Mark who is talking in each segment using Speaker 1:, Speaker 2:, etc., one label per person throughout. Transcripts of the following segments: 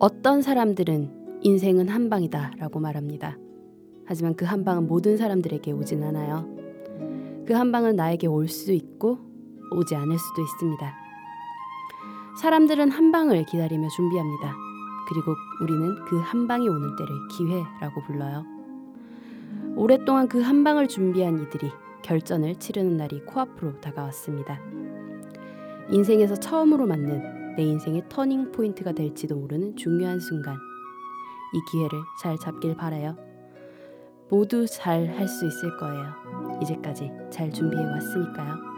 Speaker 1: 어떤 사람들은 인생은 한 방이다 라고 말합니다. 하지만 그 한 방은 모든 사람들에게 오진 않아요. 그 한 방은 나에게 올 수 있고 오지 않을 수도 있습니다. 사람들은 한 방을 기다리며 준비합니다. 그리고 우리는 그 한 방이 오는 때를 기회라고 불러요. 오랫동안 그 한 방을 준비한 이들이 결전을 치르는 날이 코앞으로 다가왔습니다. 인생에서 처음으로 맞는 내 인생의 터닝 포인트가 될지도 모르는 중요한 순간. 이 기회를 잘 잡길 바라요. 모두 잘 할 수 있을 거예요. 이제까지 잘 준비해 왔으니까요.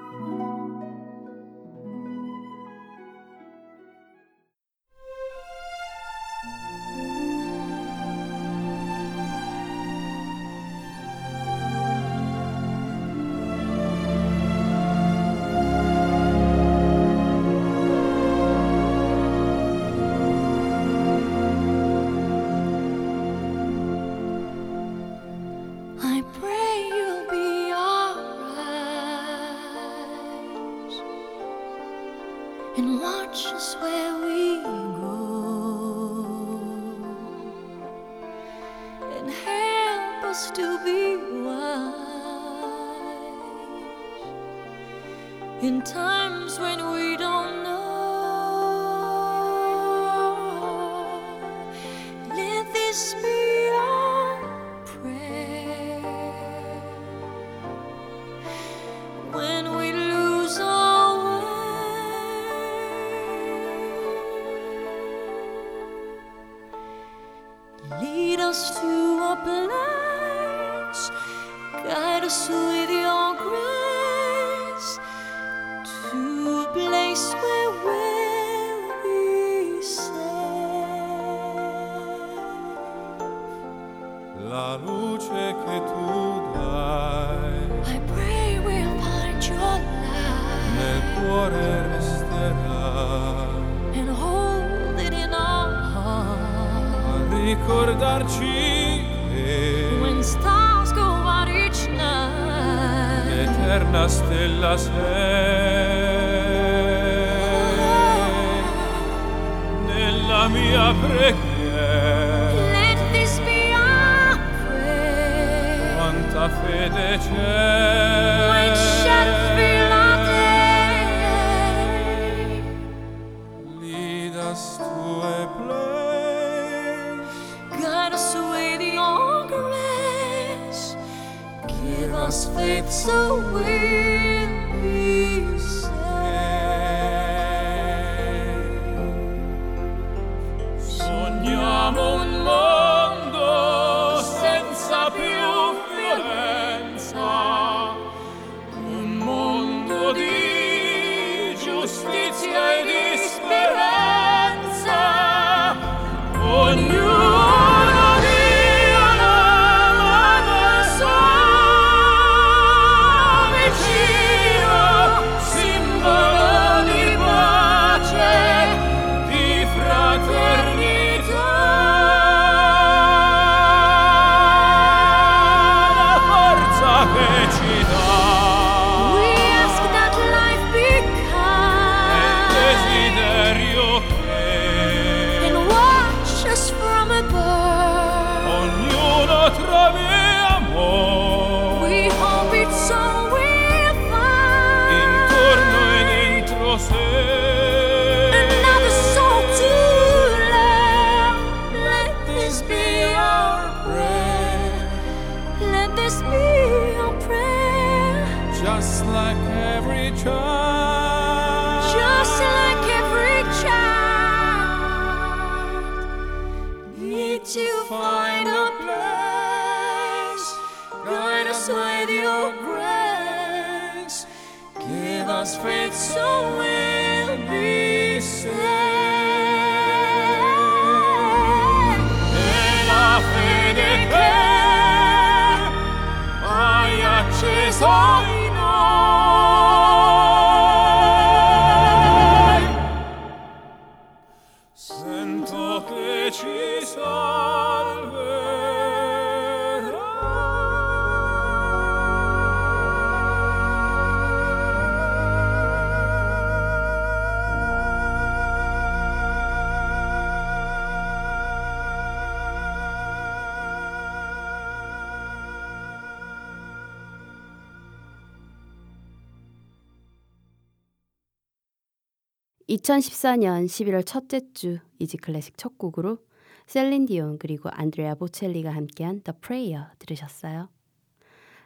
Speaker 2: 2014년 11월 첫째 주 이지 클래식 첫 곡으로 셀린 디온 그리고 안드레아 보첼리가 함께한 The Prayer 들으셨어요.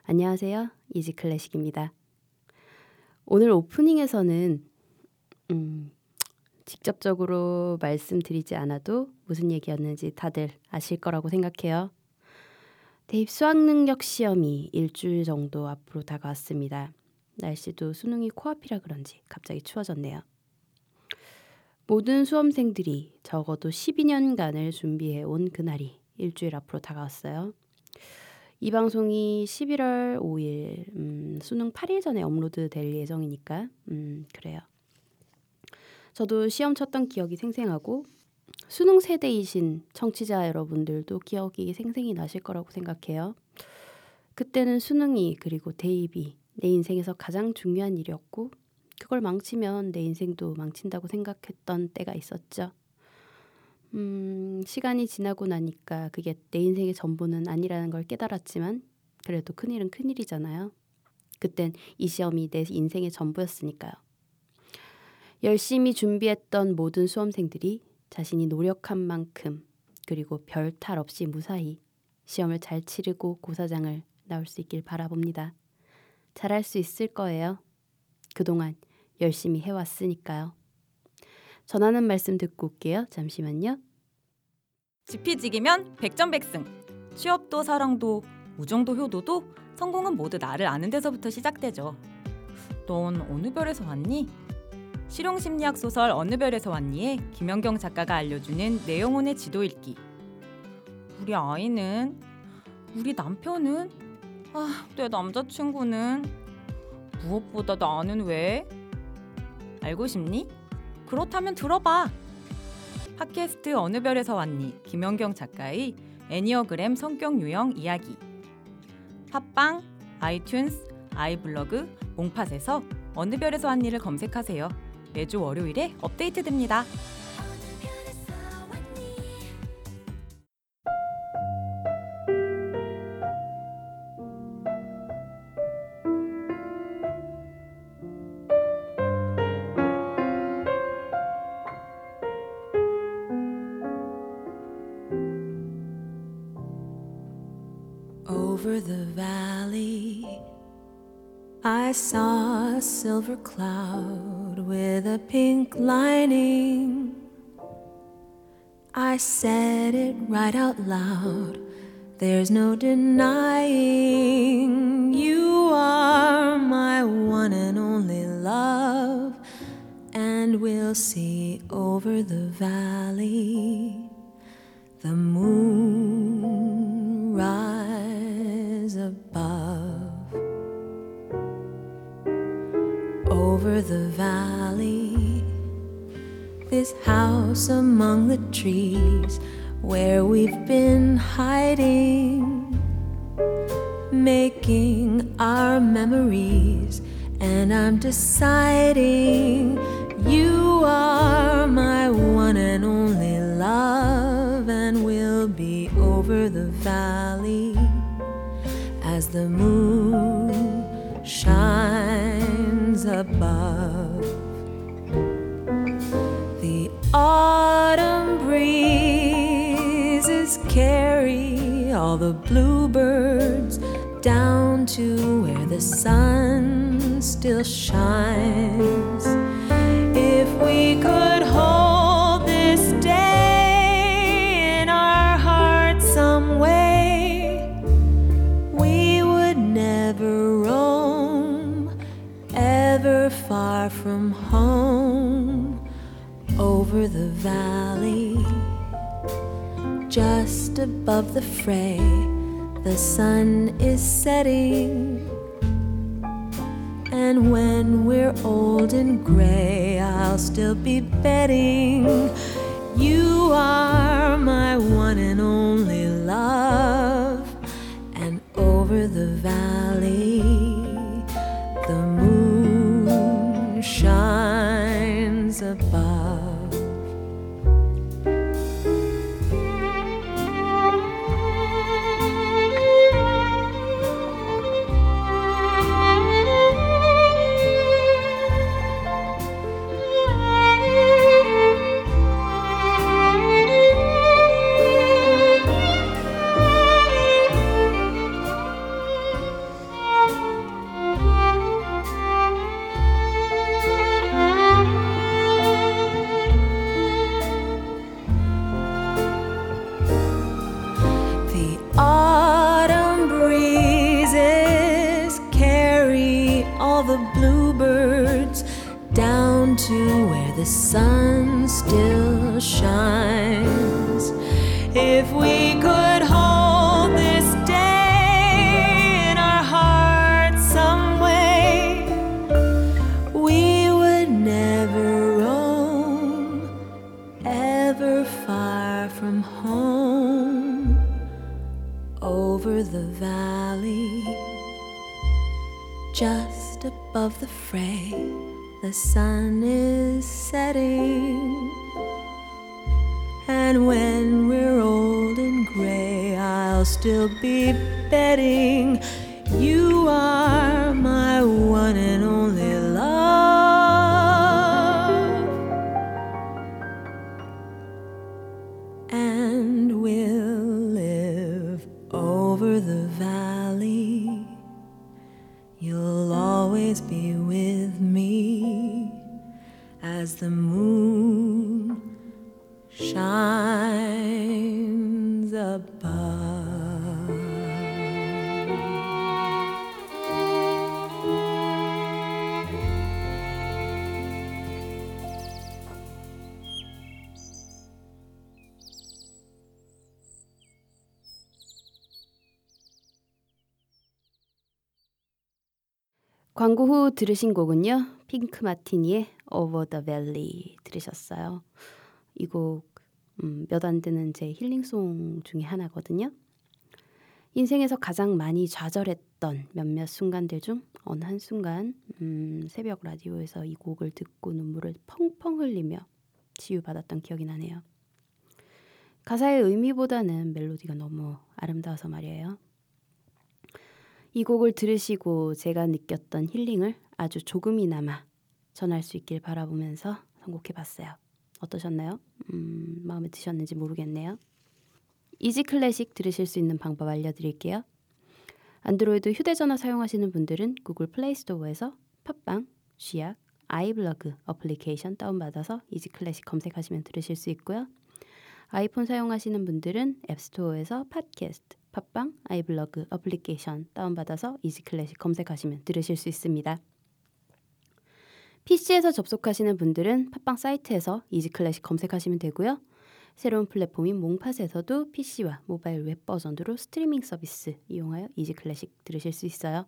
Speaker 2: 안녕하세요. 이지 클래식입니다. 오늘 오프닝에서는 음, 직접적으로 말씀드리지 않아도 무슨 얘기였는지 다들 아실 거라고 생각해요. 대입 수학 능력 시험이 일주일 정도 앞으로 다가왔습니다. 날씨도 수능이 코앞이라 그런지 갑자기 추워졌네요. 모든 수험생들이 적어도 12년간을 준비해 온 그날이 일주일 앞으로 다가왔어요. 이 방송이 11월 5일 음, 수능 8일 전에 업로드 될 예정이니까 음, 그래요. 저도 시험 쳤던 기억이 생생하고 수능 세대이신 청취자 여러분들도 기억이 생생히 나실 거라고 생각해요. 그때는 수능이 그리고 대입이 내 인생에서 가장 중요한 일이었고 그걸 망치면 내 인생도 망친다고 생각했던 때가 있었죠. 음, 시간이 지나고 나니까 그게 내 인생의 전부는 아니라는 걸 깨달았지만 그래도 큰일은 큰일이잖아요. 그땐 이 시험이 내 인생의 전부였으니까요. 열심히 준비했던 모든 수험생들이 자신이 노력한 만큼 그리고 별 탈 없이 무사히 시험을 잘 치르고 고사장을 나올 수 있길 바라봅니다. 잘할 수 있을 거예요. 그동안 열심히 해왔으니까요. 전하는 말씀 듣고 올게요. 잠시만요.
Speaker 3: 지피지기면 백전백승. 취업도 사랑도 우정도 효도도 성공은 모두 나를 아는 데서부터 시작되죠. 넌 어느 별에서 왔니? 실용심리학 소설 어느 별에서 왔니에 김연경 작가가 알려주는 내 영혼의 지도 읽기. 우리 아이는 우리 남편은 아, 내 남자친구는 무엇보다 나는 왜? 알고 싶니? 그렇다면 들어봐. 팟캐스트 어느 별에서 왔니? 김연경 작가의 애니어그램 성격 유형 이야기. 팟빵, 아이튠스, 아이블로그, 몽팟에서 어느 별에서 왔니를 검색하세요. 매주 월요일에 업데이트됩니다.
Speaker 4: I saw a silver cloud with a pink lining. I said it right out loud. There's no denying you are my one and only love, and we'll see over the valley the moon rise above over the valley. This house among the trees where we've been hiding making our memories. And i'm deciding you are my one and only love and we'll be over the valley as the moon shines above the autumn breezes carry all the bluebirds down to where the sun still shines. If we could hold from home over the valley just above the fray the sun is setting. And when we're old and gray i'll still be betting you are my one and only love. And over the valley shine. Above the fray the sun is setting. And when we're old and gray i'll still be betting. You are my one and only as the moon shines above.
Speaker 2: 광고 후 들으신 곡은요. 핑크 마티니의 Over the Valley 들으셨어요. 이곡 음, 몇안 되는 제 힐링송 중에 하나거든요. 인생에서 가장 많이 좌절했던 몇몇 순간들 중 어느 한 순간 음, 새벽 라디오에서 이 곡을 듣고 눈물을 펑펑 흘리며 치유받았던 기억이 나네요. 가사의 의미보다는 멜로디가 너무 아름다워서 말이에요. 이 곡을 들으시고 제가 느꼈던 힐링을 아주 조금이나마 전할 수 있길 바라보면서 선곡해 봤어요. 어떠셨나요? 음, 마음에 드셨는지 모르겠네요. Easy Classic 들으실 수 있는 방법 알려드릴게요. 안드로이드 휴대전화 사용하시는 분들은 구글 플레이 스토어에서 팟빵, 쥐약, 아이블러그 어플리케이션 다운받아서 Easy Classic 검색하시면 들으실 수 있고요. 아이폰 사용하시는 분들은 앱스토어에서 팟캐스트, 팟빵, 아이블러그 어플리케이션 다운받아서 Easy Classic 검색하시면 들으실 수 있습니다. PC에서 접속하시는 분들은 팟빵 사이트에서 Easy Classic 검색하시면 되고요. 새로운 플랫폼인 몽팟에서도 PC와 모바일 웹 버전으로 스트리밍 서비스 이용하여 Easy Classic 들으실 수 있어요.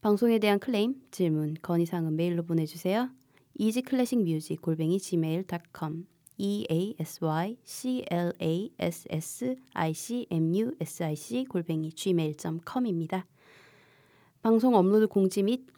Speaker 2: 방송에 대한 클레임, 질문, 건의사항은 메일로 보내주세요. easyclassicmusic 골뱅이 gmail.com e a s y c l a s s i c m u s i c 골뱅이 gmail.com입니다. 방송 업로드 공지 및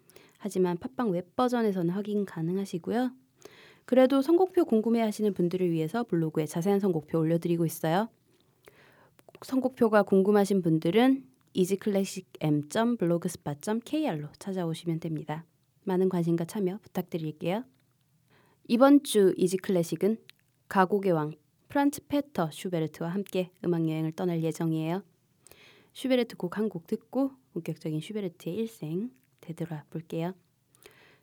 Speaker 2: 하지만 팟빵 웹 버전에서는 확인 가능하시고요. 그래도 선곡표 궁금해하시는 분들을 위해서 블로그에 자세한 선곡표 올려드리고 있어요. 선곡표가 궁금하신 분들은 easyclassicm.blogspot.kr로 찾아오시면 됩니다. 많은 관심과 참여 부탁드릴게요. 이번 주 Easy Classic은 가곡의 왕 프란츠 페터 슈베르트와 함께 음악 여행을 떠날 예정이에요. 슈베르트 곡 한 곡 듣고 본격적인 슈베르트의 일생 되돌아 볼게요.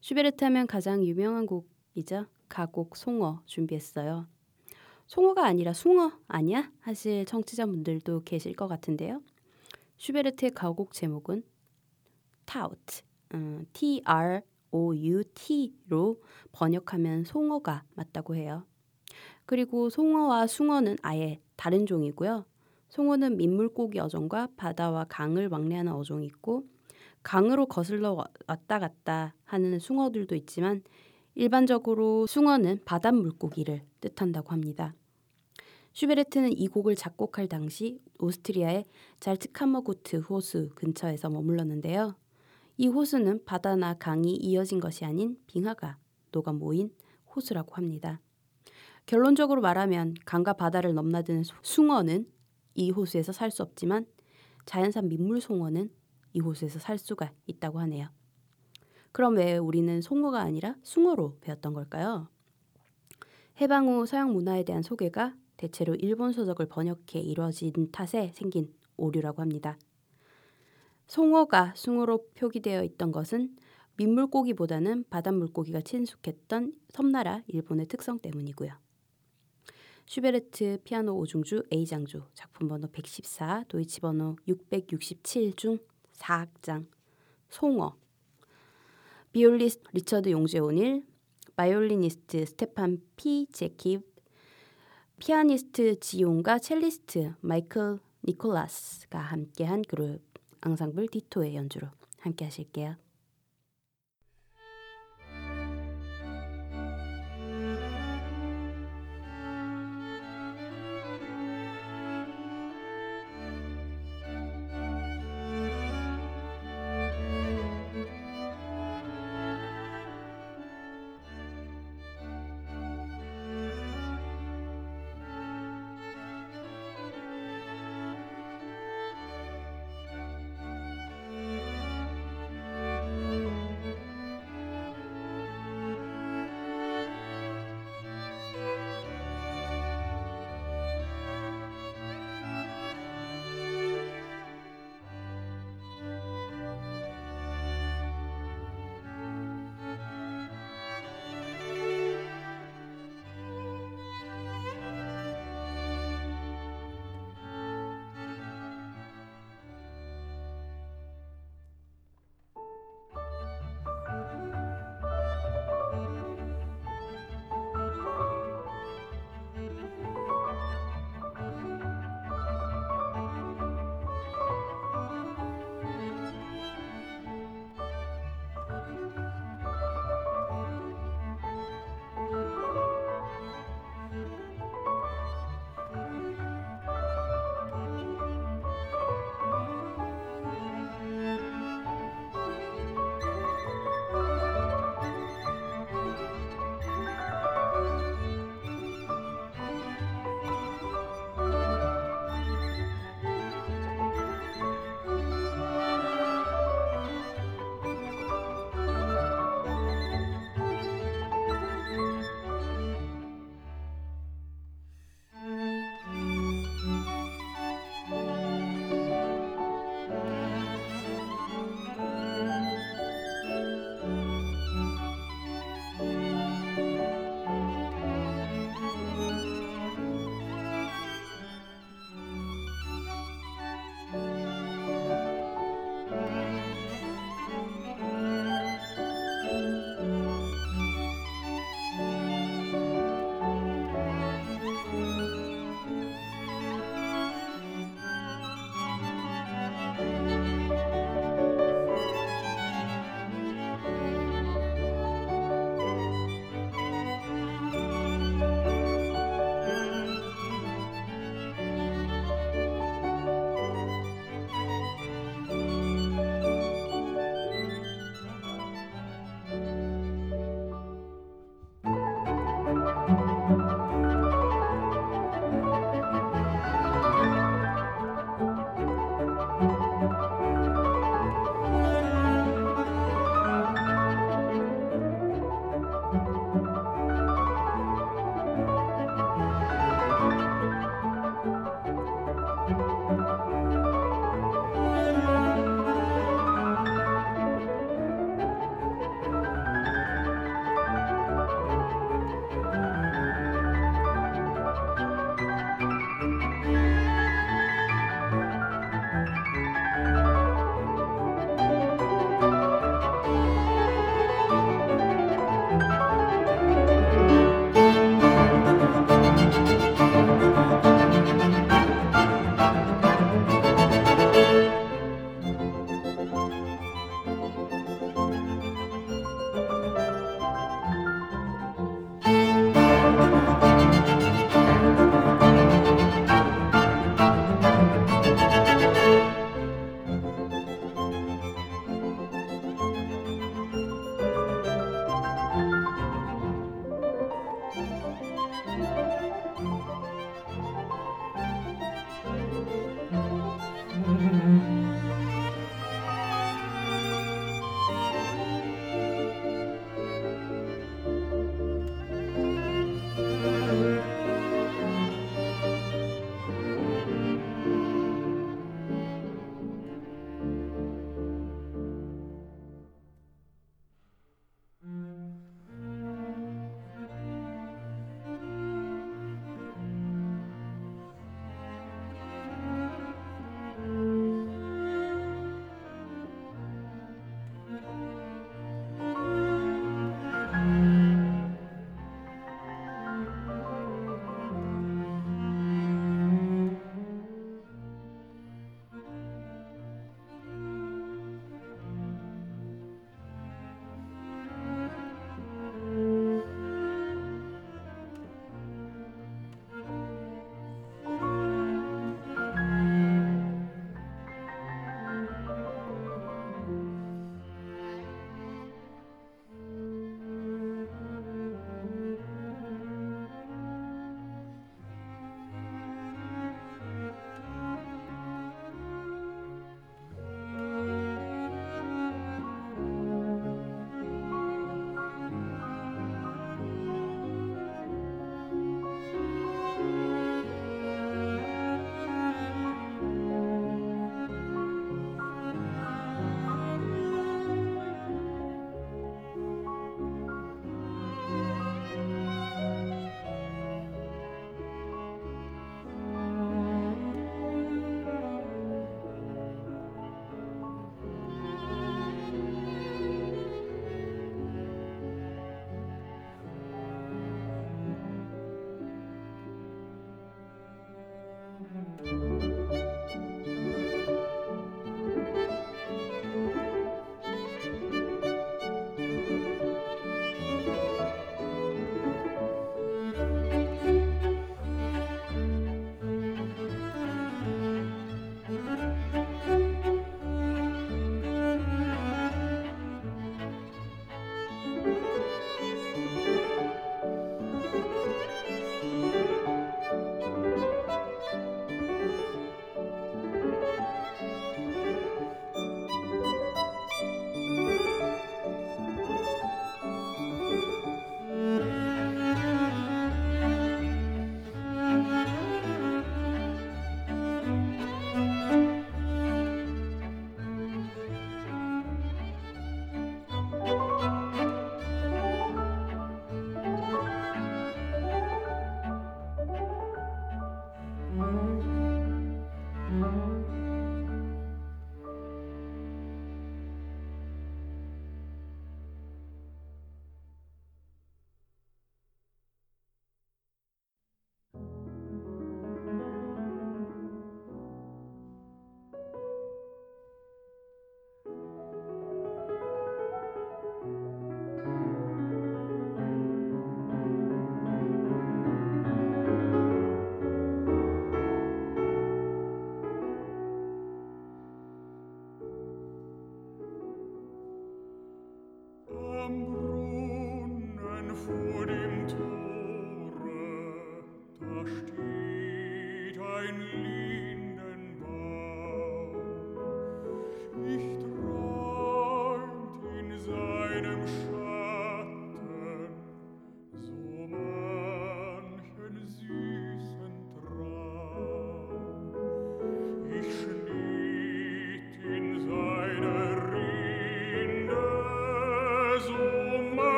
Speaker 2: 슈베르트 하면 가장 유명한 곡이죠. 가곡 송어 준비했어요. 송어가 아니라 숭어 아니야? 하실 청취자분들도 계실 것 같은데요. 슈베르트의 가곡 제목은 타우트, 음, T R O U T로 번역하면 송어가 맞다고 해요. 그리고 송어와 숭어는 아예 다른 종이고요. 송어는 민물고기 어종과 바다와 강을 왕래하는 어종이 있고 강으로 거슬러 왔다 갔다 하는 숭어들도 있지만 일반적으로 숭어는 바닷물고기를 뜻한다고 합니다. 슈베르트는 이 곡을 작곡할 당시 오스트리아의 잘트카머구트 호수 근처에서 머물렀는데요. 이 호수는 바다나 강이 이어진 것이 아닌 빙하가 녹아 모인 호수라고 합니다. 결론적으로 말하면 강과 바다를 넘나드는 숭어는 이 호수에서 살 수 없지만 자연산 민물 송어는 이 호수에서 살 수가 있다고 하네요. 그럼 왜 우리는 송어가 아니라 숭어로 배웠던 걸까요? 해방 후 서양 문화에 대한 소개가 대체로 일본 서적을 번역해 이루어진 탓에 생긴 오류라고 합니다. 송어가 숭어로 표기되어 있던 것은 민물고기보다는 바닷물고기가 친숙했던 섬나라 일본의 특성 때문이고요. 슈베르트 피아노 5중주 A장조 작품 번호 114 도이치 번호 667 중 4악장 송어 비올리스트 리처드 용재 오닐 바이올리니스트 스테판 피 재키브 피아니스트 지용과 첼리스트 마이클 니콜라스가 함께한 그룹 앙상블 디토의 연주로 함께 하실게요.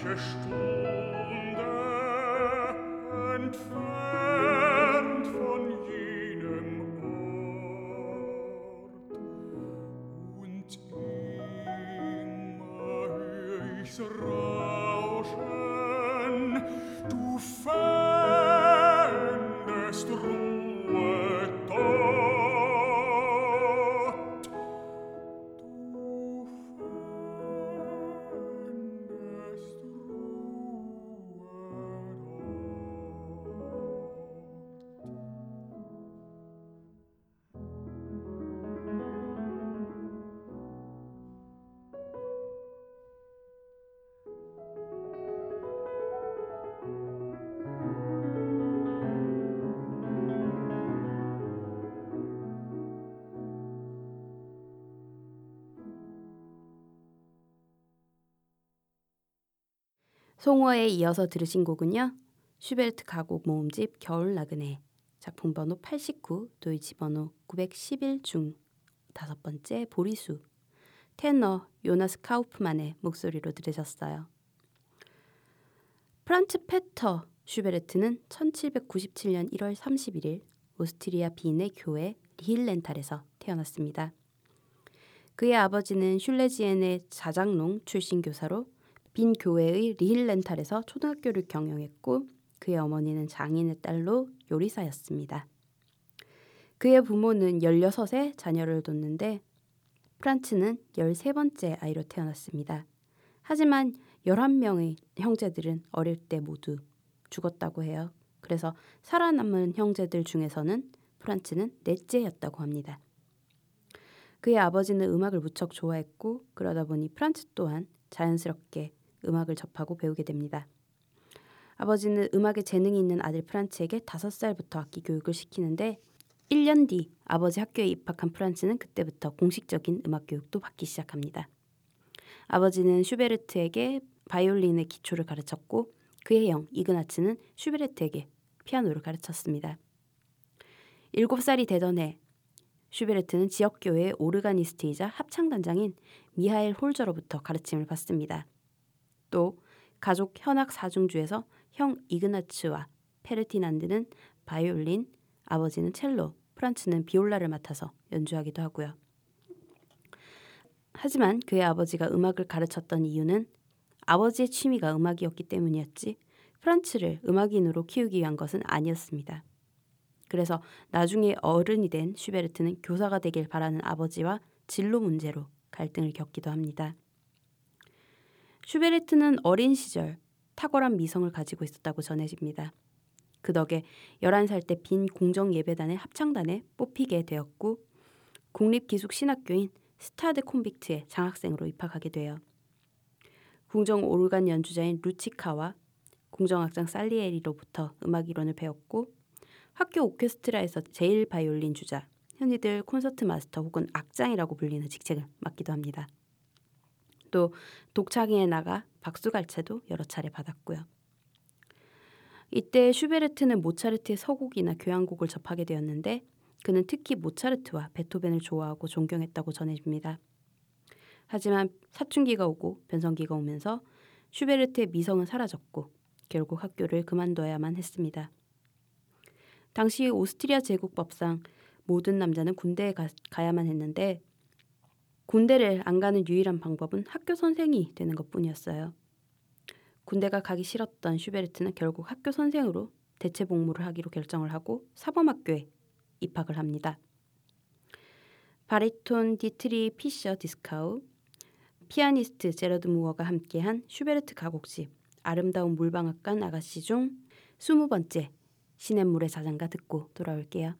Speaker 5: 却实是
Speaker 2: 송어에 이어서 들으신 곡은요. 슈베르트 가곡 모음집 겨울 나그네 작품 번호 89 도이치 번호 911 중 다섯 번째 보리수 테너 요나스 카우프만의 목소리로 들으셨어요. 프란츠 페터 슈베르트는 1797년 1월 31일 오스트리아 빈의 교외 리히텐탈에서 태어났습니다. 그의 아버지는 슐레지엔의 자작농 출신 교사로 빈 교회의 리힐 렌탈에서 초등학교를 경영했고 그의 어머니는 장인의 딸로 요리사였습니다. 그의 부모는 16의 자녀를 뒀는데 프란츠는 13번째 아이로 태어났습니다. 하지만 11명의 형제들은 어릴 때 모두 죽었다고 해요. 그래서 살아남은 형제들 중에서는 프란츠는 넷째였다고 합니다. 그의 아버지는 음악을 무척 좋아했고 그러다 보니 프란츠 또한 자연스럽게 음악을 접하고 배우게 됩니다. 아버지는 음악에 재능이 있는 아들 프란츠에게 다섯 살부터 악기 교육을 시키는데 1년 뒤 아버지 학교에 입학한 프란츠는 그때부터 공식적인 음악 교육도 받기 시작합니다. 아버지는 슈베르트에게 바이올린의 기초를 가르쳤고 그의 형 이그나츠는 슈베르트에게 피아노를 가르쳤습니다. 7살이 되던 해 슈베르트는 지역교회의 오르가니스트이자 합창단장인 미하엘 홀저로부터 가르침을 받습니다. 또 가족 현악 사중주에서 형 이그나츠와 페르티난드는 바이올린, 아버지는 첼로, 프란츠는 비올라를 맡아서 연주하기도 하고요. 하지만 그의 아버지가 음악을 가르쳤던 이유는 아버지의 취미가 음악이었기 때문이었지 프란츠를 음악인으로 키우기 위한 것은 아니었습니다. 그래서 나중에 어른이 된 슈베르트는 교사가 되길 바라는 아버지와 진로 문제로 갈등을 겪기도 합니다. 슈베르트는 어린 시절 탁월한 미성을 가지고 있었다고 전해집니다. 그 덕에 11살 때 빈 궁정 예배당의 합창단에 뽑히게 되었고 국립기숙신학교인 스타드 콘빅트에 장학생으로 입학하게 돼요. 궁정 오르간 연주자인 루치카와 궁정악장 살리에리로부터 음악 이론을 배웠고 학교 오케스트라에서 제일 바이올린 주자, 흔히들 콘서트 마스터 혹은 악장이라고 불리는 직책을 맡기도 합니다. 또 독창회에 나가 박수갈채도 여러 차례 받았고요. 이때 슈베르트는 모차르트의 서곡이나 교향곡을 접하게 되었는데 그는 특히 모차르트와 베토벤을 좋아하고 존경했다고 전해집니다. 하지만 사춘기가 오고 변성기가 오면서 슈베르트의 미성은 사라졌고 결국 학교를 그만둬야만 했습니다. 당시 오스트리아 제국법상 모든 남자는 군대에 가, 가야만 했는데 군대를 안 가는 유일한 방법은 학교 선생이 되는 것뿐이었어요.
Speaker 5: 군대가 가기 싫었던 슈베르트는 결국 학교 선생으로 대체 복무를 하기로 결정을 하고 사범학교에 입학을 합니다. 바리톤 디트리히 피셔 디스카우, 피아니스트 제러드 무어가 함께한 슈베르트 가곡집 아름다운 물방앗간 아가씨 중 스무 번째 시냇물의 자장가 듣고 돌아올게요.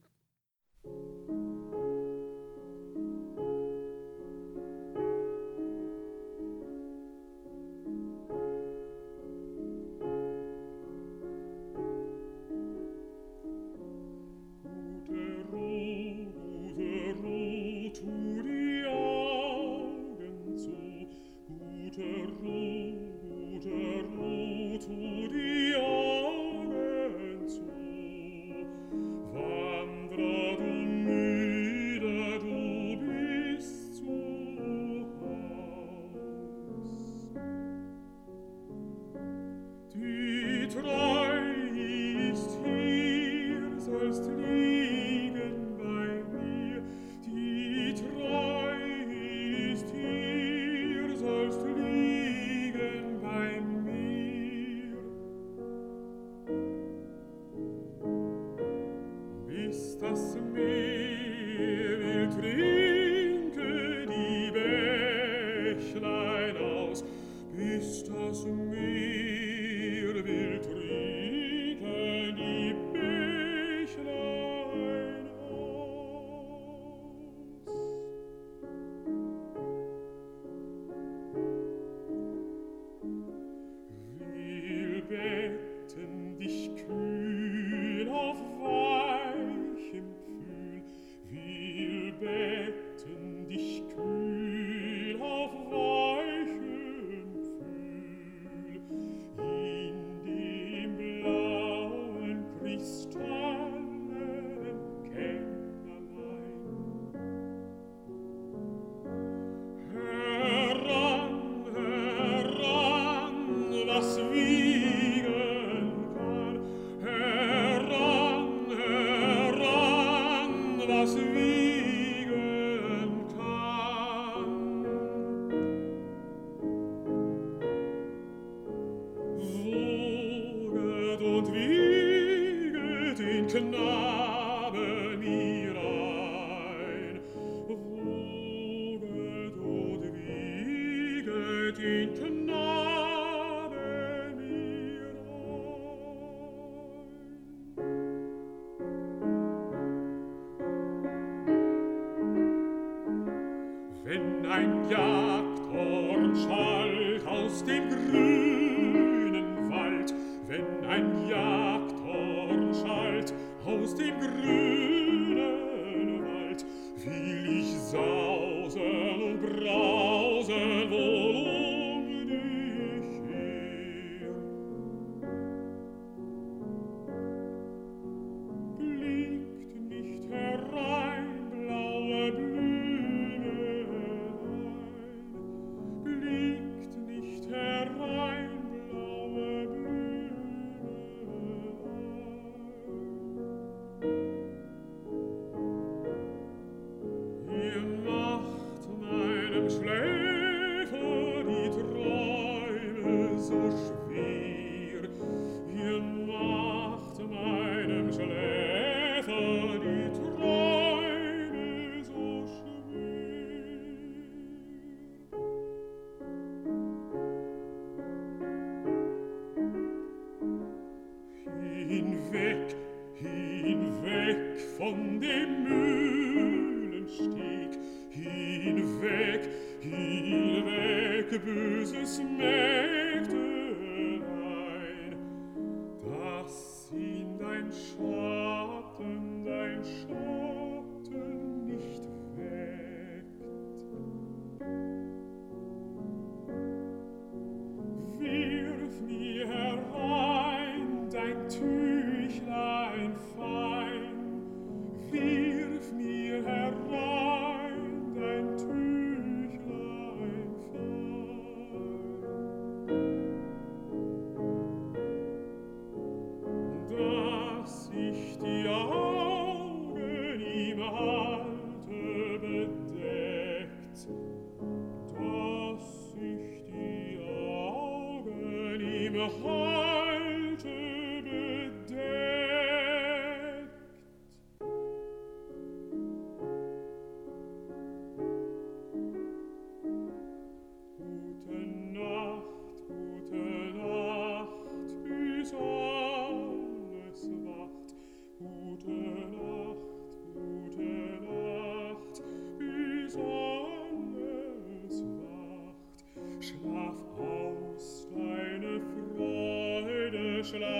Speaker 5: shall I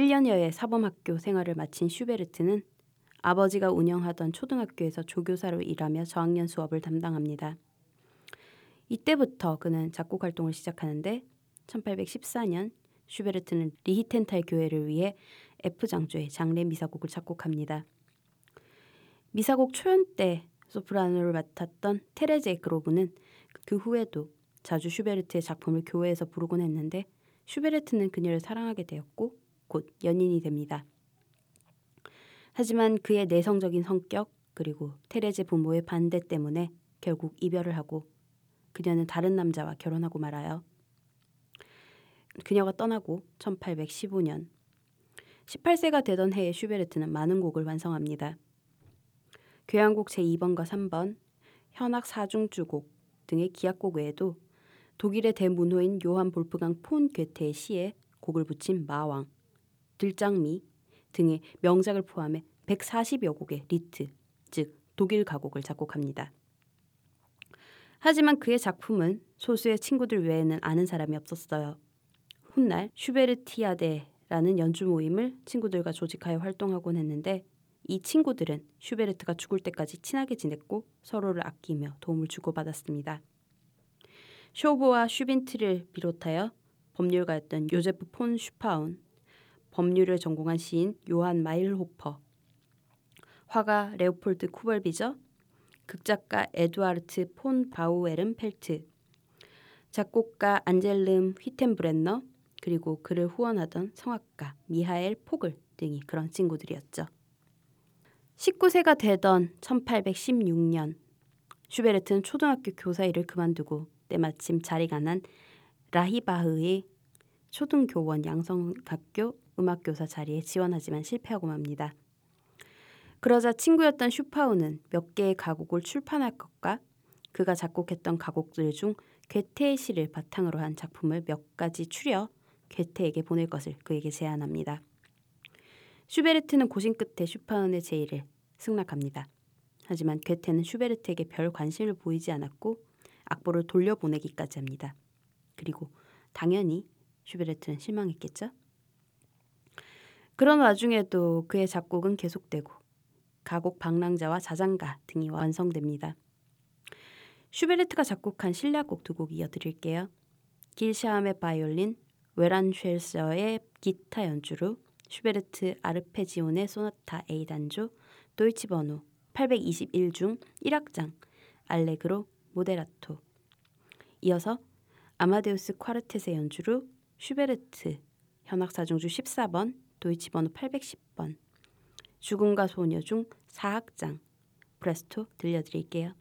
Speaker 2: 1년여의 사범학교 생활을 마친 슈베르트는 아버지가 운영하던 초등학교에서 조교사로 일하며 저학년 수업을 담당합니다. 이때부터 그는 작곡 활동을 시작하는데 1814년 슈베르트는 리히텐탈 교회를 위해 F장조의 장례 미사곡을 작곡합니다. 미사곡 초연 때 소프라노를 맡았던 테레제 그로브는 그 후에도 자주 슈베르트의 작품을 교회에서 부르곤 했는데 슈베르트는 그녀를 사랑하게 되었고 곧 연인이 됩니다. 하지만 그의 내성적인 성격 그리고 테레제 부모의 반대 때문에 결국 이별을 하고 그녀는 다른 남자와 결혼하고 말아요. 그녀가 떠나고 1815년 18세가 되던 해에 슈베르트는 많은 곡을 완성합니다. 교향곡 제2번과 3번, 현악 사중주곡 등의 기악곡 외에도 독일의 대문호인 요한 볼프강 폰 괴테의 시에 곡을 붙인 마왕, 들장미 등의 명작을 포함해 140여 곡의 리트, 즉 독일 가곡을 작곡합니다. 하지만 그의 작품은 소수의 친구들 외에는 아는 사람이 없었어요. 훗날 슈베르티아데라는 연주 모임을 친구들과 조직하여 활동하곤 했는데 이 친구들은 슈베르트가 죽을 때까지 친하게 지냈고 서로를 아끼며 도움을 주고받았습니다. 쇼버와 슈빈트를 비롯하여 법률가였던 요제프 폰 슈파운, 법률을 전공한 시인 요한 마이어호퍼, 화가 레오폴드 쿠펠비저, 극작가 에두아르트 폰 바우에른펠트, 작곡가 안젤름 휘텐브렌너, 그리고 그를 후원하던 성악가 미하엘 포글 등이 그런 친구들이었죠. 19세가 되던 1816년 슈베르트는 초등학교 교사 일을 그만두고 때마침 자리가 난 라히바흐의 초등교원 양성학교 음악교사 자리에 지원하지만 실패하고 맙니다. 그러자 친구였던 슈파우는 몇 개의 가곡을 출판할 것과 그가 작곡했던 가곡들 중 괴테의 시를 바탕으로 한 작품을 몇 가지 추려 괴테에게 보낼 것을 그에게 제안합니다. 슈베르트는 고심 끝에 슈파운의 제의를 승낙합니다. 하지만 괴테는 슈베르트에게 별 관심을 보이지 않았고 악보를 돌려보내기까지 합니다. 그리고 당연히 슈베르트는 실망했겠죠. 그런 와중에도 그의 작곡은 계속되고 가곡 방랑자와 자장가 등이 완성됩니다. 슈베르트가 작곡한 신략곡 두 곡 이어드릴게요. 길샤함의 바이올린, 웨란쉘서의 기타 연주로 슈베르트 아르페지오네 소나타 A 단조, 도이치 번호 821 중 1악장, 알레그로 모데라토. 이어서 아마데우스 콰르텟의 연주로 슈베르트 현악사중주 14번, 도이치 번호 810번, 죽음과 소녀 중 4악장, 프레스토 들려드릴게요.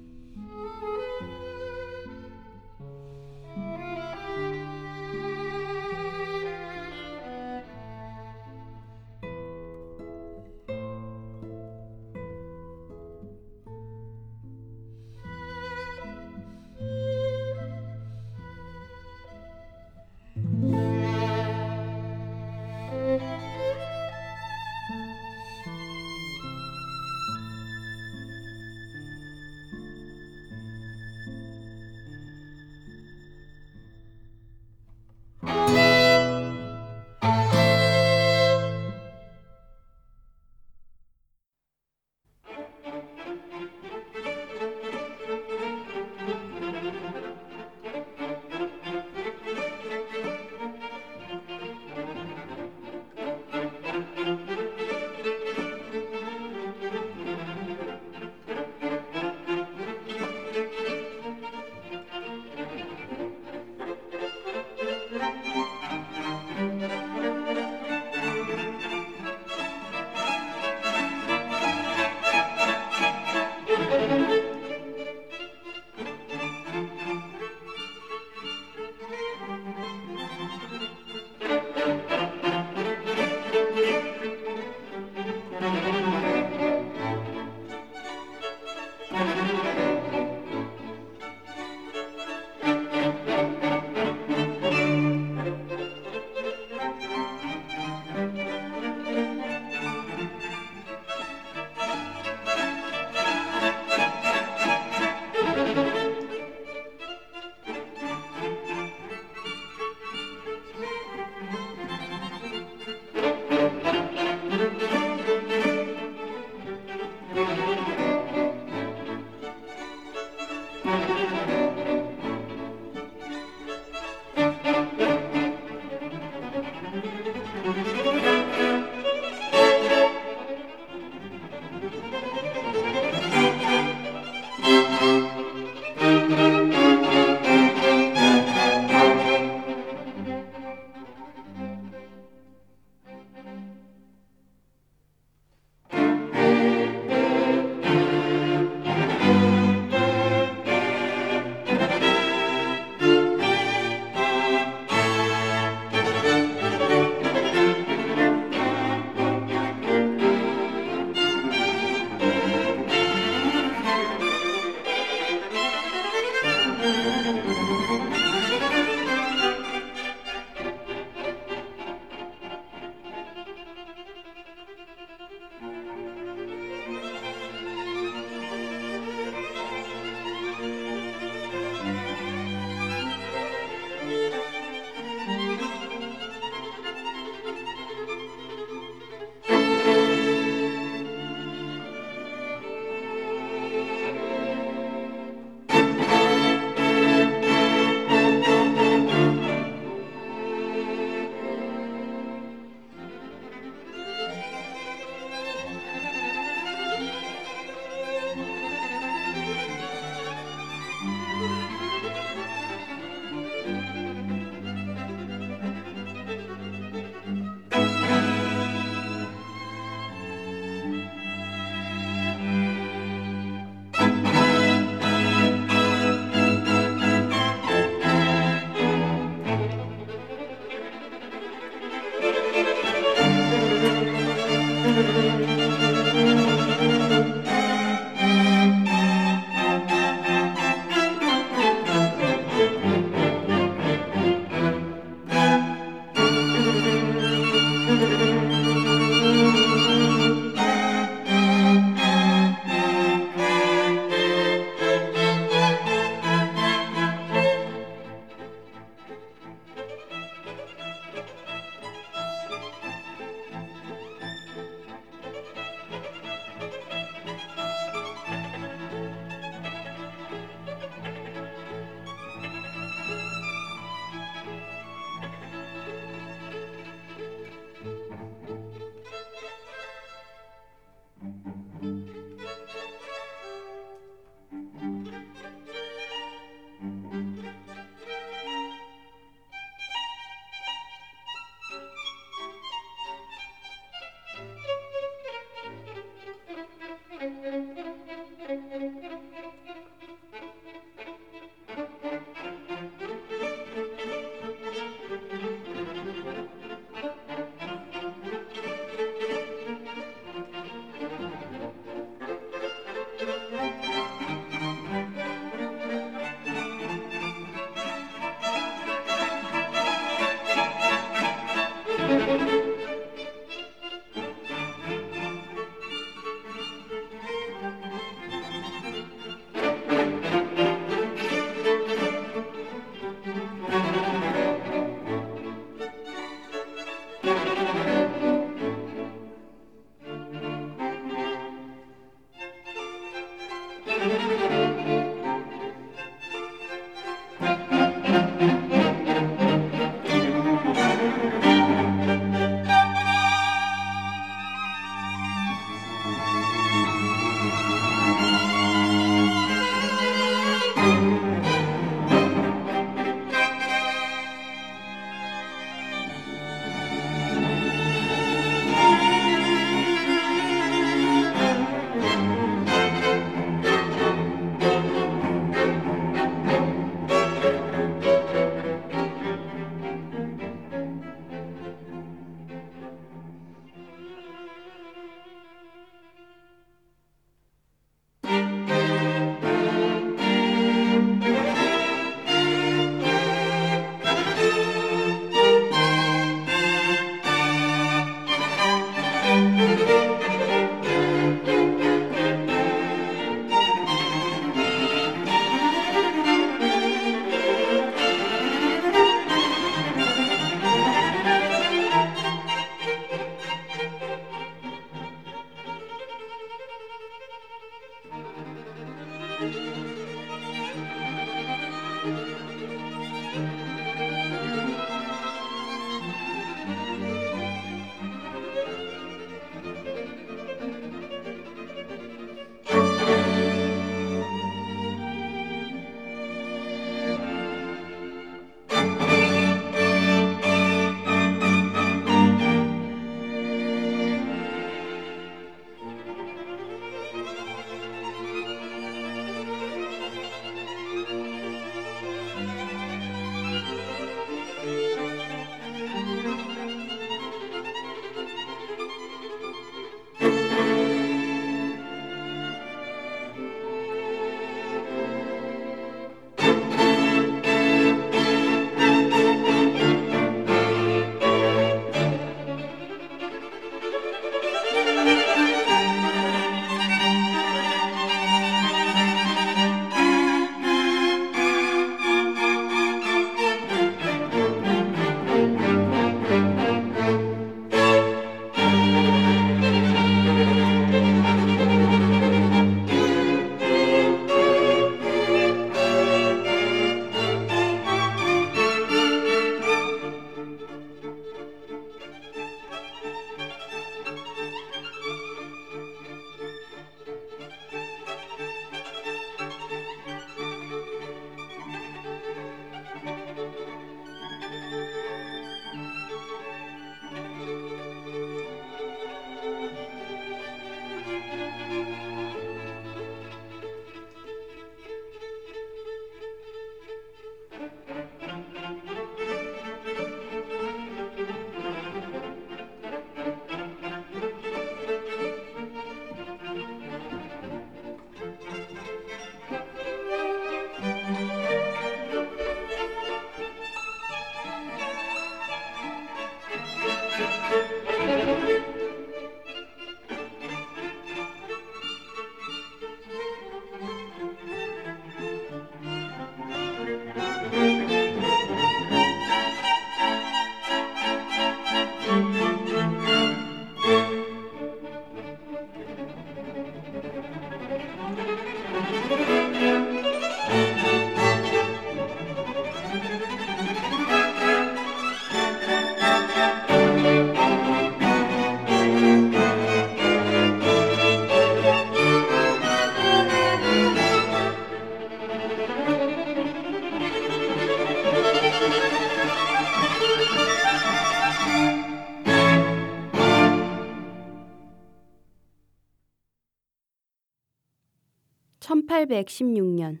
Speaker 2: 1816년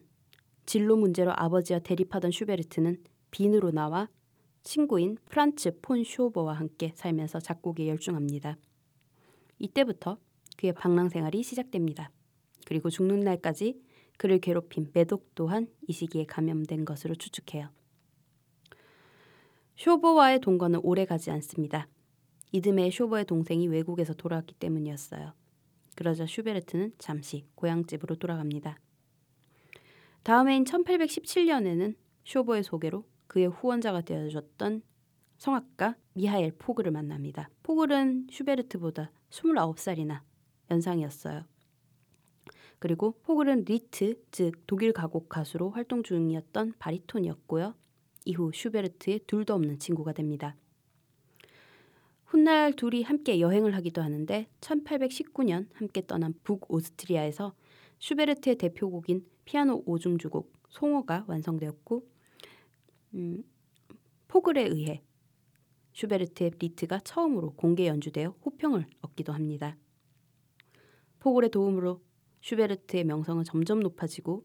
Speaker 2: 진로 문제로 아버지와 대립하던 슈베르트는 빈으로 나와 친구인 프란츠 폰 쇼버와 함께 살면서 작곡에 열중합니다. 이때부터 그의 방랑 생활이 시작됩니다. 그리고 죽는 날까지 그를 괴롭힌 매독 또한 이 시기에 감염된 것으로 추측해요. 쇼버와의 동거는 오래 가지 않습니다. 이듬해 쇼버의 동생이 외국에서 돌아왔기 때문이었어요. 그러자 슈베르트는 잠시 고향집으로 돌아갑니다. 다음 해인 1817년에는 쇼버의 소개로 그의 후원자가 되어줬던 성악가 미하엘 포글을 만납니다. 포글은 슈베르트보다 29살이나 연상이었어요. 그리고 포글은 리트, 즉 독일 가곡 가수로 활동 중이었던 바리톤이었고요. 이후 슈베르트의 둘도 없는 친구가 됩니다. 훗날 둘이 함께 여행을 하기도 하는데 1819년 함께 떠난 북오스트리아에서 슈베르트의 대표곡인 피아노 오중주곡 송어가 완성되었고 음, 포글에 의해 슈베르트의 리트가 처음으로 공개 연주되어 호평을 얻기도 합니다. 포글의 도움으로 슈베르트의 명성은 점점 높아지고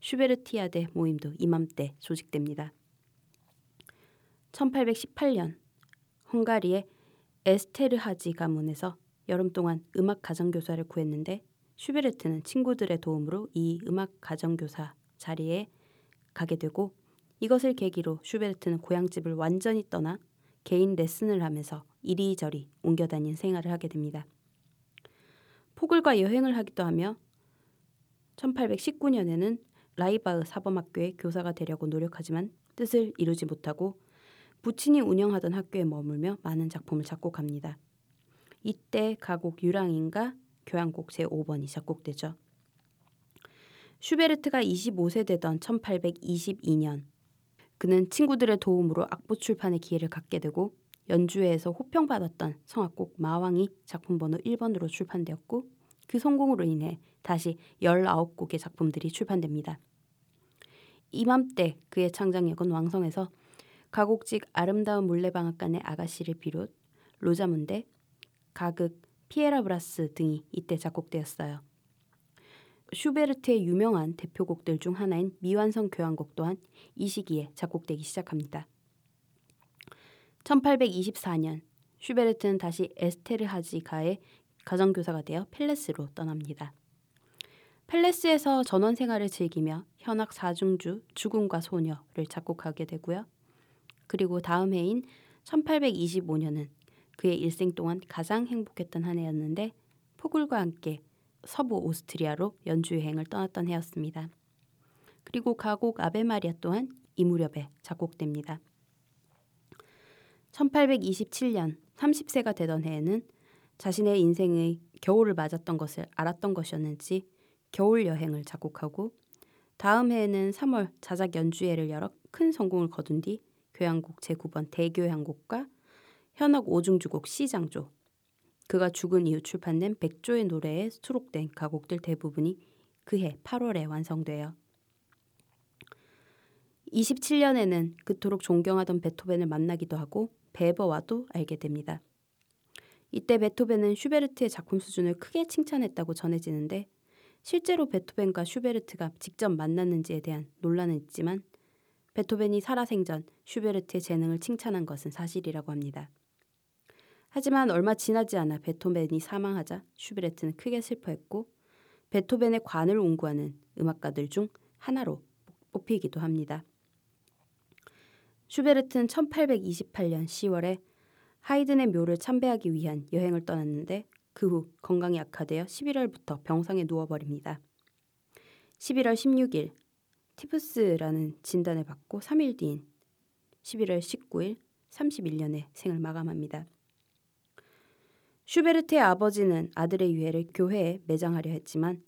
Speaker 2: 슈베르티아데 모임도 이맘때 조직됩니다. 1818년 헝가리의 에스테르하지 가문에서 여름 동안 음악 가정교사를 구했는데 슈베르트는 친구들의 도움으로 이 음악 가정교사 자리에 가게 되고 이것을 계기로 슈베르트는 고향집을 완전히 떠나 개인 레슨을 하면서 이리저리 옮겨 다닌 생활을 하게 됩니다. 포글과 여행을 하기도 하며 1819년에는 라이바흐 사범학교의 교사가 되려고 노력하지만 뜻을 이루지 못하고 부친이 운영하던 학교에 머물며 많은 작품을 작곡합니다. 이때 가곡 유랑인가 교향곡 제5번이 작곡되죠. 슈베르트가 25세 되던 1822년 그는 친구들의 도움으로 악보 출판의 기회를 갖게 되고 연주회에서 호평받았던 성악곡 마왕이 작품 번호 1번으로 출판되었고 그 성공으로 인해 다시 19곡의 작품들이 출판됩니다. 이맘때 그의 창작력은 왕성해서 가곡집 아름다운 물레방앗간의 아가씨를 비롯 로자문데, 가극, 피에라브라스 등이 이때 작곡되었어요. 슈베르트의 유명한 대표곡들 중 하나인 미완성 교향곡 또한 이 시기에 작곡되기 시작합니다. 1824년 슈베르트는 다시 에스테르하지가의 가정교사가 되어 펠레스로 떠납니다. 펠레스에서 전원 생활을 즐기며 현악 사중주 죽음과 소녀를 작곡하게 되고요. 그리고 다음 해인 1825년은 그의 일생 동안 가장 행복했던 한 해였는데 포글과 함께 서부 오스트리아로 연주 여행을 떠났던 해였습니다. 그리고 가곡 아베마리아 또한 이 무렵에 작곡됩니다. 1827년 30세가 되던 해에는 자신의 인생의 겨울을 맞았던 것을 알았던 것이었는지 겨울 여행을 작곡하고 다음 해에는 3월 자작 연주회를 열어 큰 성공을 거둔 뒤 교향곡 제9번 대교향곡과 현악 오중주곡 C장조 그가 죽은 이후 출판된 백조의 노래에 수록된 가곡들 대부분이 그해 8월에 완성돼요. 27년에는 그토록 존경하던 베토벤을 만나기도 하고 베버와도 알게 됩니다. 이때 베토벤은 슈베르트의 작품 수준을 크게 칭찬했다고 전해지는데 실제로 베토벤과 슈베르트가 직접 만났는지에 대한 논란은 있지만 베토벤이 살아생전 슈베르트의 재능을 칭찬한 것은 사실이라고 합니다. 하지만 얼마 지나지 않아 베토벤이 사망하자 슈베르트는 크게 슬퍼했고 베토벤의 관을 옹구하는 음악가들 중 하나로 뽑히기도 합니다. 슈베르트는 1828년 10월에 하이든의 묘를 참배하기 위한 여행을 떠났는데 그 후 건강이 악화되어 11월부터 병상에 누워버립니다. 11월 16일 티푸스라는 진단을 받고 3일 뒤인 11월 19일 31년에 생을 마감합니다. 슈베르트의 아버지는 아들의 유해를 교회에 매장하려 했지만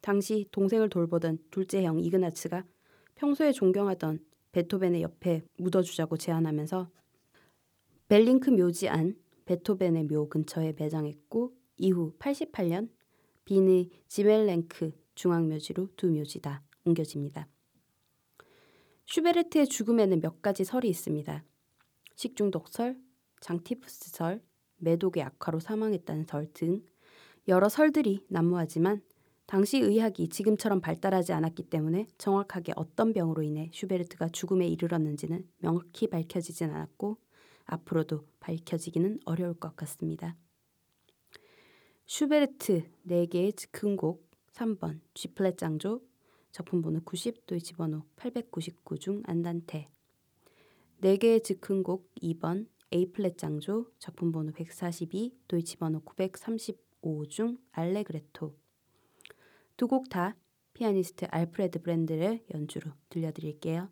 Speaker 2: 당시 동생을 돌보던 둘째 형 이그나츠가 평소에 존경하던 베토벤의 옆에 묻어주자고 제안하면서 벨링크 묘지 안 베토벤의 묘 근처에 매장했고 이후 88년 빈의 지멜랭크 중앙묘지로 두 묘지 다 옮겨집니다. 슈베르트의 죽음에는 몇 가지 설이 있습니다. 식중독설, 장티푸스설, 매독의 악화로 사망했다는 설 등 여러 설들이 난무하지만 당시 의학이 지금처럼 발달하지 않았기 때문에 정확하게 어떤 병으로 인해 슈베르트가 죽음에 이르렀는지는 명확히 밝혀지진 않았고 앞으로도 밝혀지기는 어려울 것 같습니다. 슈베르트 4개의 즉흥곡 3번 G플랫 장조 작품 번호 90 도이치 번호 899 중 안단테 4개의 즉흥곡 2번 A플랫 장조 작품 번호 142 도이치 번호 935 중 알레그레토 두 곡 다 피아니스트 알프레드 브랜드를 연주로 들려드릴게요.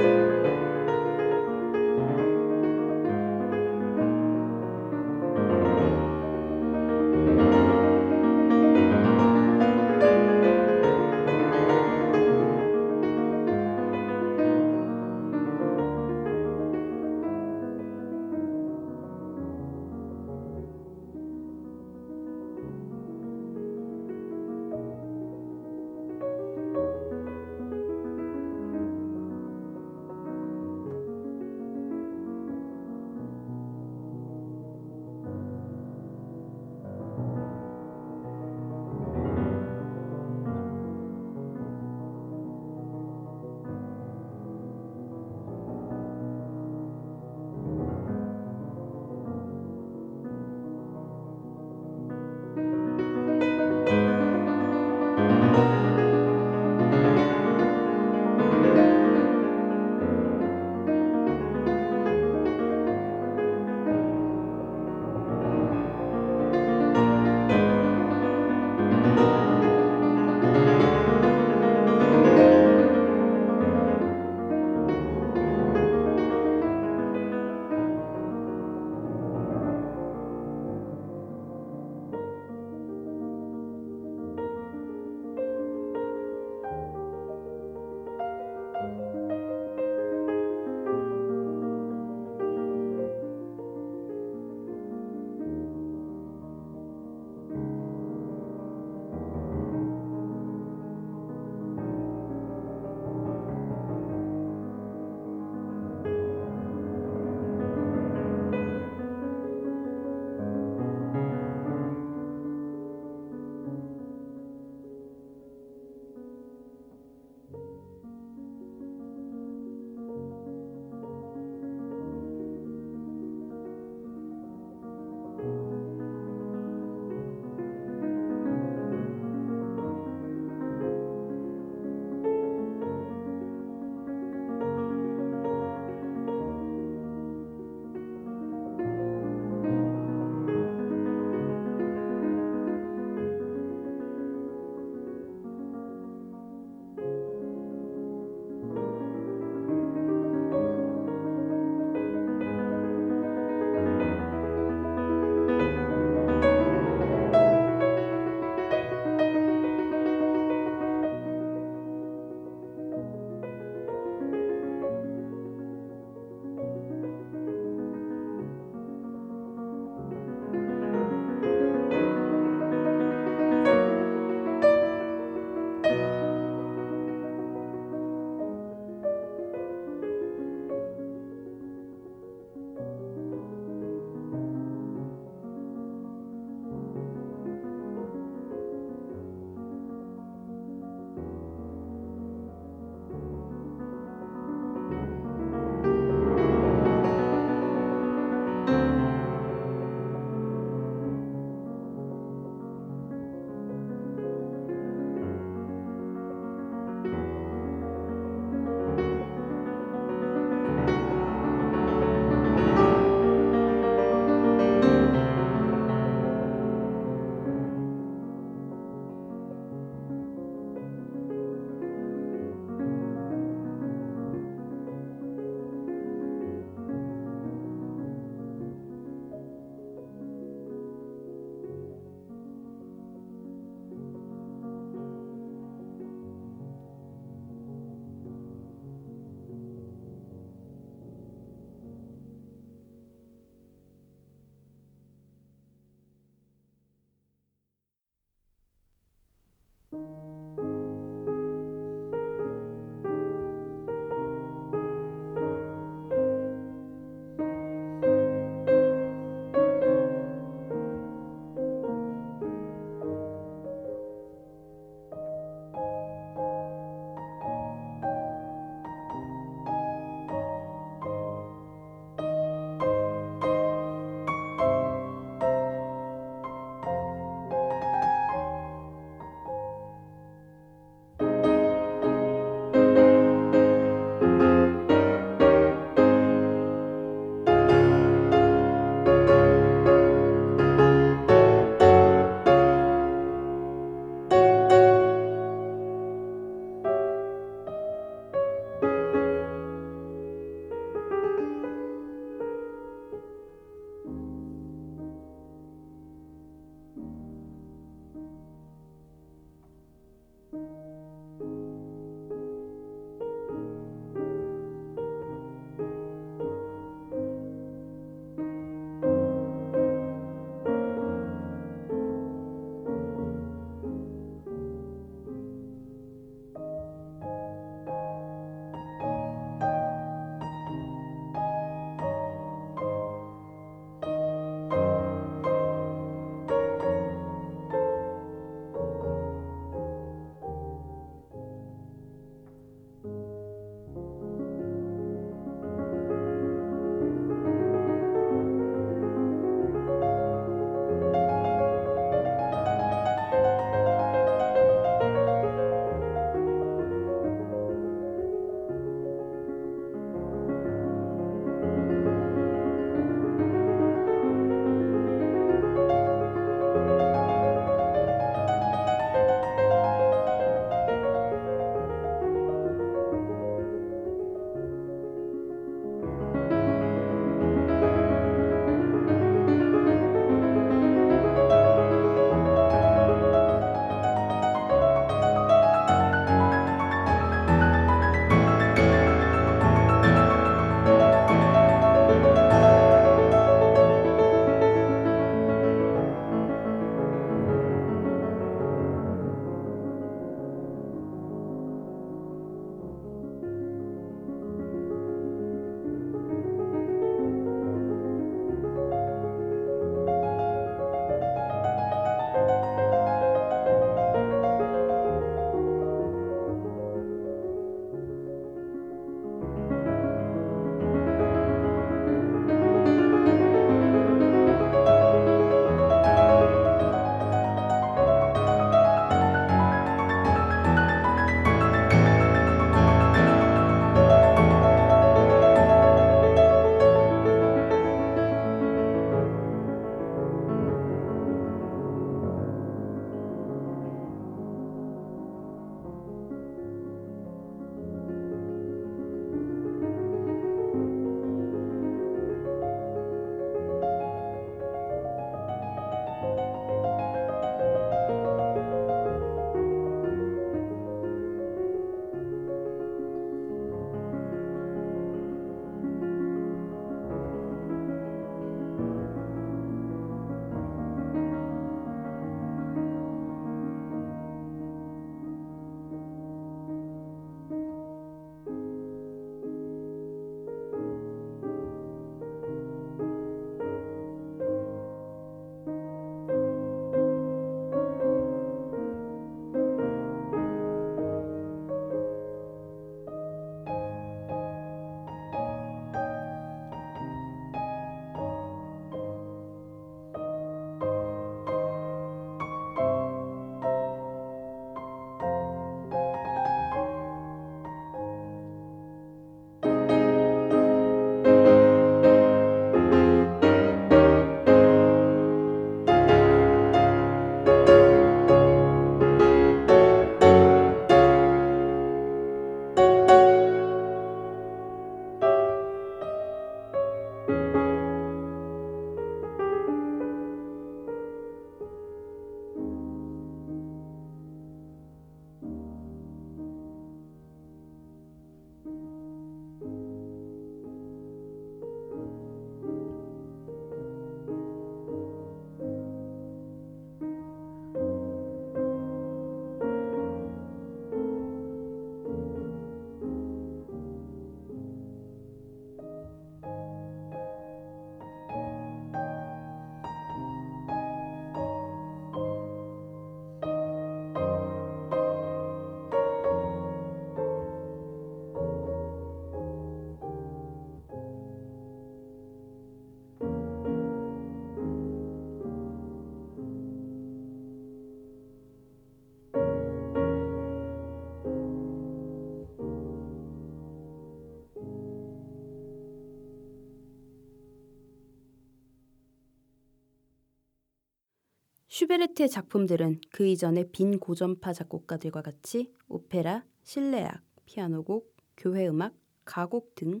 Speaker 2: 슈베르트의 작품들은 그 이전의 빈 고전파 작곡가들과 같이 오페라, 실내악, 피아노곡, 교회음악, 가곡 등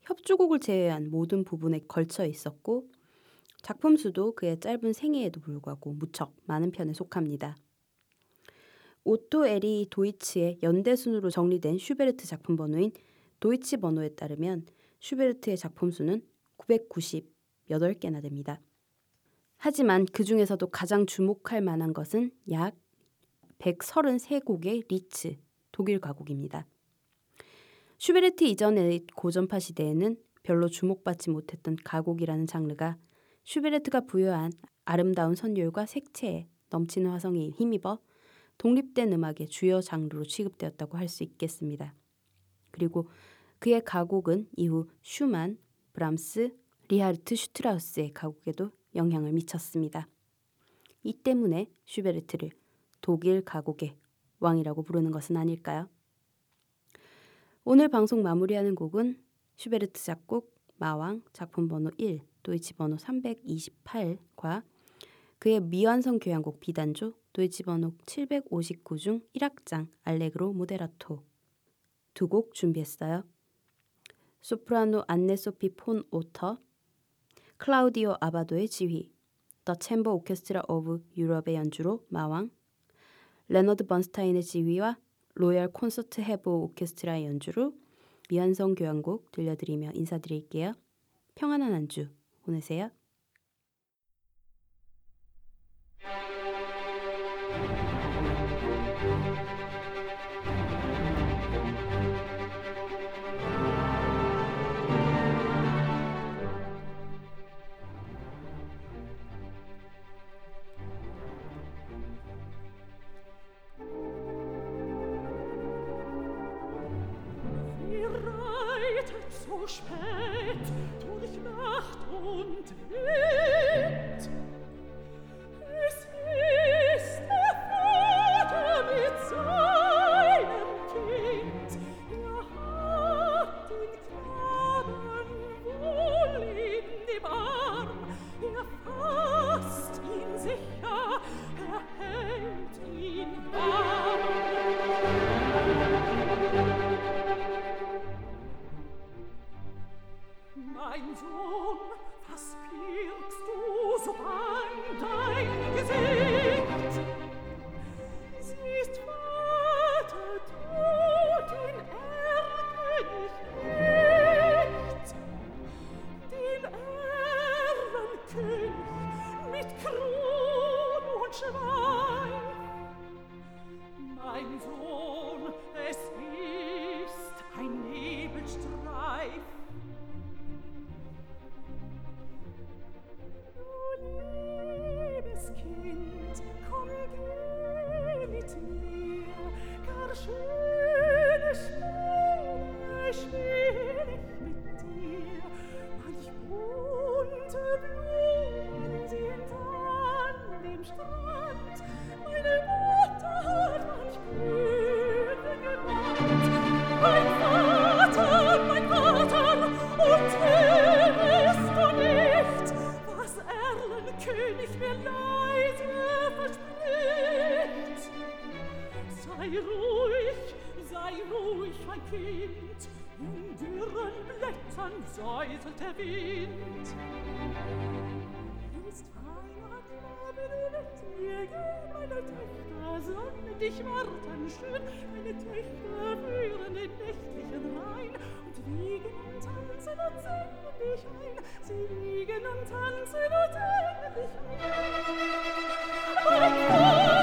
Speaker 2: 협주곡을 제외한 모든 부분에 걸쳐 있었고 작품 수도 그의 짧은 생애에도 불구하고 무척 많은 편에 속합니다. 오토 에리히 도이치의 연대 순으로 정리된 슈베르트 작품 번호인 도이치 번호에 따르면 슈베르트의 작품 수는 998개나 됩니다. 하지만 그 중에서도 가장 주목할 만한 것은 약 133곡의 리트 즉 독일 가곡입니다. 슈베르트 이전의 고전파 시대에는 별로 주목받지 못했던 가곡이라는 장르가 슈베르트가 부여한 아름다운 선율과 색채에 넘치는 화성에 힘입어 독립된 음악의 주요 장르로 취급되었다고 할 수 있겠습니다. 그리고 그의 가곡은 이후 슈만, 브람스, 리하르트 슈트라우스의 가곡에도 영향을 미쳤습니다. 이 때문에 슈베르트를 독일 가곡의 왕이라고 부르는 것은 아닐까요? 오늘 방송 마무리하는 곡은 슈베르트 작곡 마왕 작품 번호 1 도이치 번호 328과 그의 미완성 교향곡 B단조 도이치 번호 759 중 1악장 알레그로 모데라토 두 곡 준비했어요. 소프라노 안네 소피 폰 오터 클라우디오 아바도의 지휘 The Chamber Orchestra of Europe의 연주로 마왕 레너드 번스타인의 지휘와 로열 콘서트헤보 오케스트라의 연주로 미완성 교향곡 들려드리며 인사드릴게요. 평안한 한주 보내세요.
Speaker 6: Sonne dich warten schön, meine Töchter führen den nächtlichen Rhein und wiegen und tanzen und singen dich ein, sie wiegen und tanzen und singen dich ein. Oh mein oh.